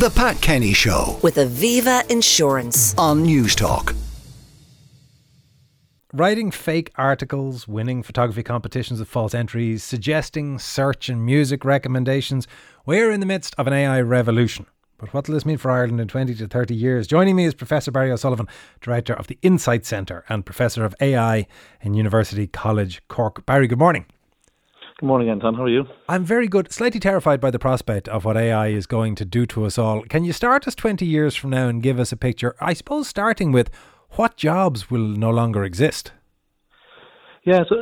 The Pat Kenny Show with Aviva Insurance. on Newstalk. Writing fake articles, winning photography competitions with false entries, suggesting search and music recommendations. We're in the midst of an AI revolution. But what will this mean for Ireland in 20 to 30 years? Joining me is Professor Barry O'Sullivan, Director of the Insight Centre and Professor of AI in University College Cork. Barry, good morning. Good morning, Anton. How are you? I'm very good, slightly terrified by the prospect of what AI is going to do to us all. Can you start us 20 years from now and give us a picture? I suppose starting with what jobs will no longer exist? Yeah, so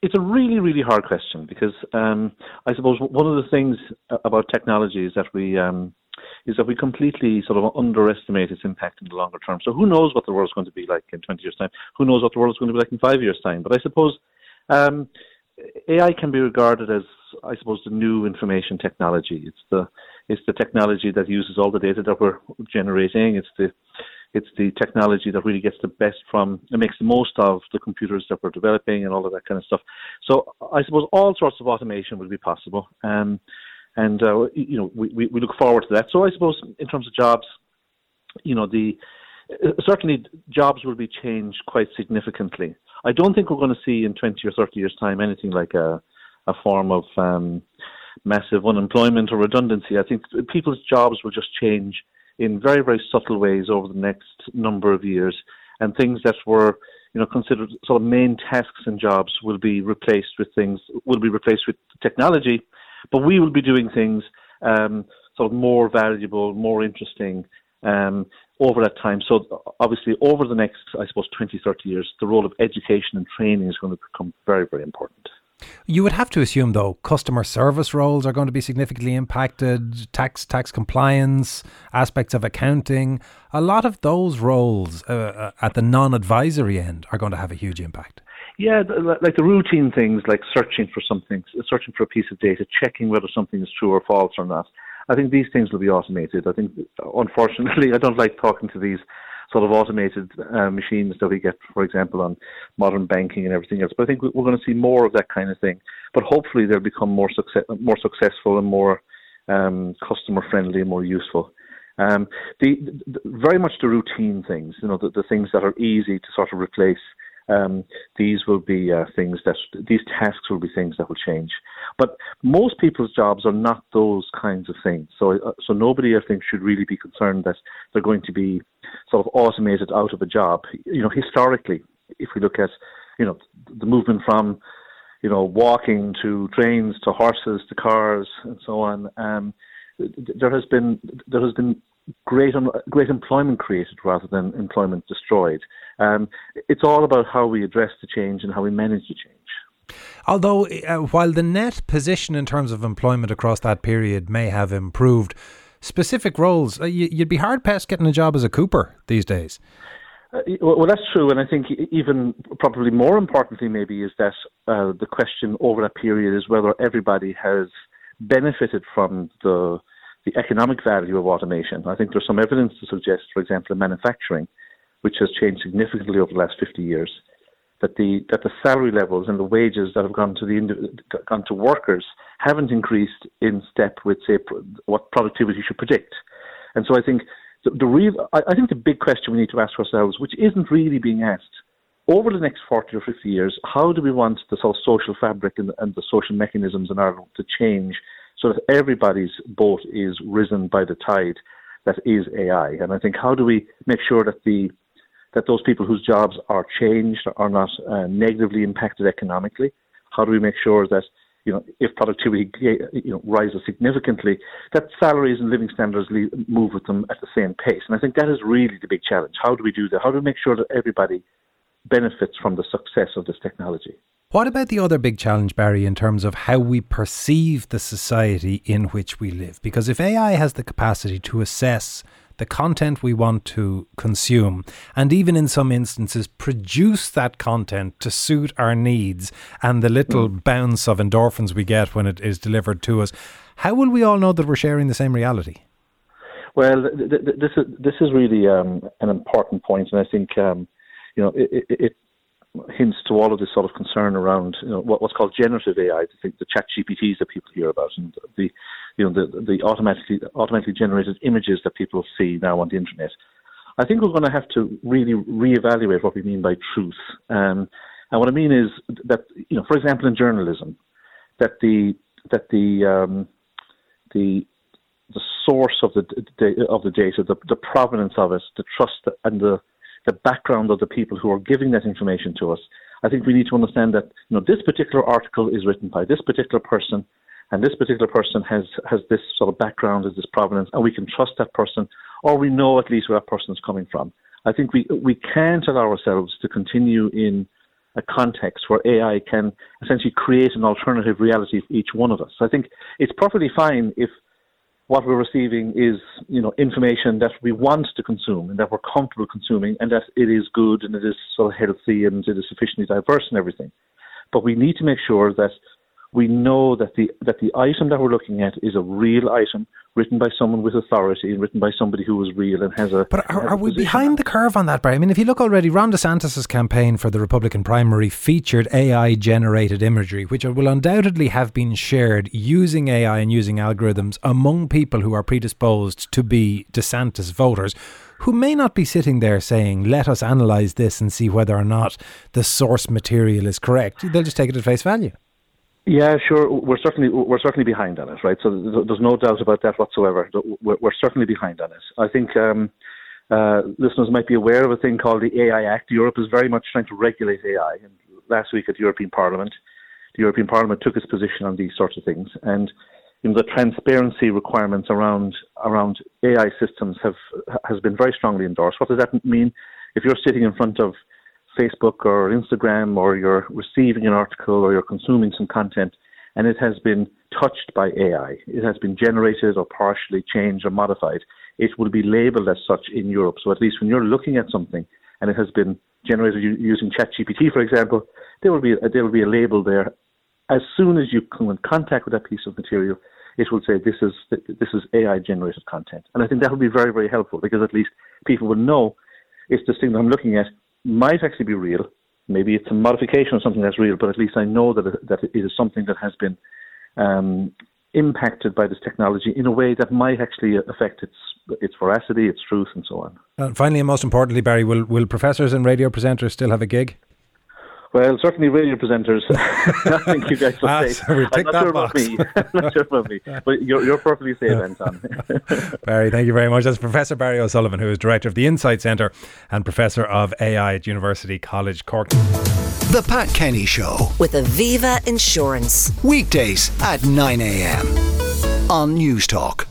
it's a really, really hard question because um, I suppose one of the things about technology is that we um, is that we completely sort of underestimate its impact in the longer term. So who knows what the world's going to be like in 20 years' time? Who knows what the world's going to be like in five years' time? But I suppose um, AI can be regarded as, I suppose, the new information technology. It's the it's the technology that uses all the data that we're generating. It's the it's the technology that really gets the best from and makes the most of the computers that we're developing and all of that kind of stuff. So I suppose all sorts of automation will be possible, um, and uh, you know we, we we look forward to that. So I suppose in terms of jobs, you know the uh, certainly jobs will be changed quite significantly. I don't think we're going to see in 20 or 30 years' time anything like a a form of um, massive unemployment or redundancy. I think people's jobs will just change in very, very subtle ways over the next number of years, and things that were, you know, considered sort of main tasks and jobs will be replaced with things will be replaced with technology, but we will be doing things um, sort of more valuable, more interesting. Um, over that time. So obviously over the next, I suppose, 20, 30 years, the role of education and training is going to become very, very important. You would have to assume, though, customer service roles are going to be significantly impacted, tax tax compliance, aspects of accounting. A lot of those roles uh, uh, at the non-advisory end are going to have a huge impact. Yeah, like the routine things like searching for something, searching for a piece of data, checking whether something is true or false or not. I think these things will be automated. I think, unfortunately, I don't like talking to these sort of automated uh, machines that we get, for example, on modern banking and everything else. But I think we- we're going to see more of that kind of thing. But hopefully, they'll become more success, more successful and more um, customer friendly and more useful. Um, the, the very much the routine things, you know, the, the things that are easy to sort of replace. Um, these will be uh, things that these tasks will be things that will change. But most people's jobs are not those kinds of things. So, uh, so nobody I think should really be concerned that they're going to be sort of automated out of a job. You know, historically, if we look at, you know, the movement from, you know, walking to trains to horses to cars and so on, um, there has been there has been great um, great employment created rather than employment destroyed. Um, it's all about how we address the change and how we manage the change. Although, uh, while the net position in terms of employment across that period may have improved, specific roles, uh, you, you'd be hard pressed getting a job as a cooper these days. Uh, well, that's true, and I think even probably more importantly, maybe, is that uh, the question over that period is whether everybody has benefited from the the economic value of automation. I think there's some evidence to suggest, for example, in manufacturing, which has changed significantly over the last 50 years, that the that the salary levels and the wages that have gone to the gone to workers haven't increased in step with say what productivity should predict. And so I think the, the real I, I think the big question we need to ask ourselves, which isn't really being asked, over the next 40 or 50 years, how do we want the social fabric and, and the social mechanisms in Ireland to change so that everybody's boat is risen by the tide that is AI? And I think how do we make sure that the that those people whose jobs are changed are not uh, negatively impacted economically? How do we make sure that you know if productivity you know rises significantly, that salaries and living standards move with them at the same pace? And I think that is really the big challenge. How do we do that? How do we make sure that everybody benefits from the success of this technology? What about the other big challenge, Barry, in terms of how we perceive the society in which we live? Because if AI has the capacity to assess the content we want to consume, and even in some instances produce that content to suit our needs and the little bounce of endorphins we get when it is delivered to us, how will we all know that we're sharing the same reality? Well, th- th- this is this is really um, an important point, and I think um, you know it, it, it hints to all of this sort of concern around you know, what, what's called generative AI, the, the chat GPTs that people hear about, and the you know the, the automatically automatically generated images that people see now on the internet. I think we're going to have to really reevaluate what we mean by truth. Um, and what I mean is that you know, for example, in journalism, that the that the um, the the source of the, of the data, the, the provenance of it, the trust and the the background of the people who are giving that information to us. I think we need to understand that you know this particular article is written by this particular person, and this particular person has has this sort of background, has this provenance, and we can trust that person, or we know at least where that person is coming from. I think we we can't allow ourselves to continue in a context where AI can essentially create an alternative reality for each one of us. I think it's perfectly fine if what we're receiving is, you know, information that we want to consume and that we're comfortable consuming and that it is good and it is sort of healthy and it is sufficiently diverse and everything. But we need to make sure that we know that the that the item that we're looking at is a real item written by someone with authority and written by somebody who is real and has a. But are, are we behind the curve on that, Barry? I mean, if you look already, Ron DeSantis' campaign for the Republican primary featured AI generated imagery, which will undoubtedly have been shared using AI and using algorithms among people who are predisposed to be DeSantis voters. Who may not be sitting there saying, let us analyse this and see whether or not the source material is correct. They'll just take it at face value. Yeah, sure. We're certainly we're certainly behind on it, right? So there's no doubt about that whatsoever. We're, certainly behind on it. I think um, uh, listeners might be aware of a thing called the AI Act. Europe is very much trying to regulate AI. And last week at the European Parliament, the European Parliament took its position on these sorts of things, and you know, the transparency requirements around around AI systems have has been very strongly endorsed. What does that mean? If you're sitting in front of Facebook or Instagram or you're receiving an article or you're consuming some content and it has been touched by AI, it has been generated or partially changed or modified, it will be labeled as such in Europe. So at least when you're looking at something and it has been generated using ChatGPT, for example, there will be a, there will be a label there. As soon as you come in contact with that piece of material, it will say this is this is AI generated content, and I think that will be very very helpful because at least people will know it's this thing that I'm looking at might actually be real. Maybe it's a modification of something that's real, but at least I know that it, that it is something that has been um, impacted by this technology in a way that might actually affect its its veracity, its truth, and so on. And finally, and most importantly, Barry, will, will professors and radio presenters still have a gig? Well, certainly radio presenters. I think you guys will Ah, say. so we'll I'm tick not that sure box. about me. I'm not sure about me. But you're, you're perfectly safe, Anton. Barry, thank you very much. That's Professor Barry O'Sullivan, who is Director of the Insight Centre and Professor of AI at University College Cork. The Pat Kenny Show. with Aviva Insurance. Weekdays at 9 a.m. on Newstalk.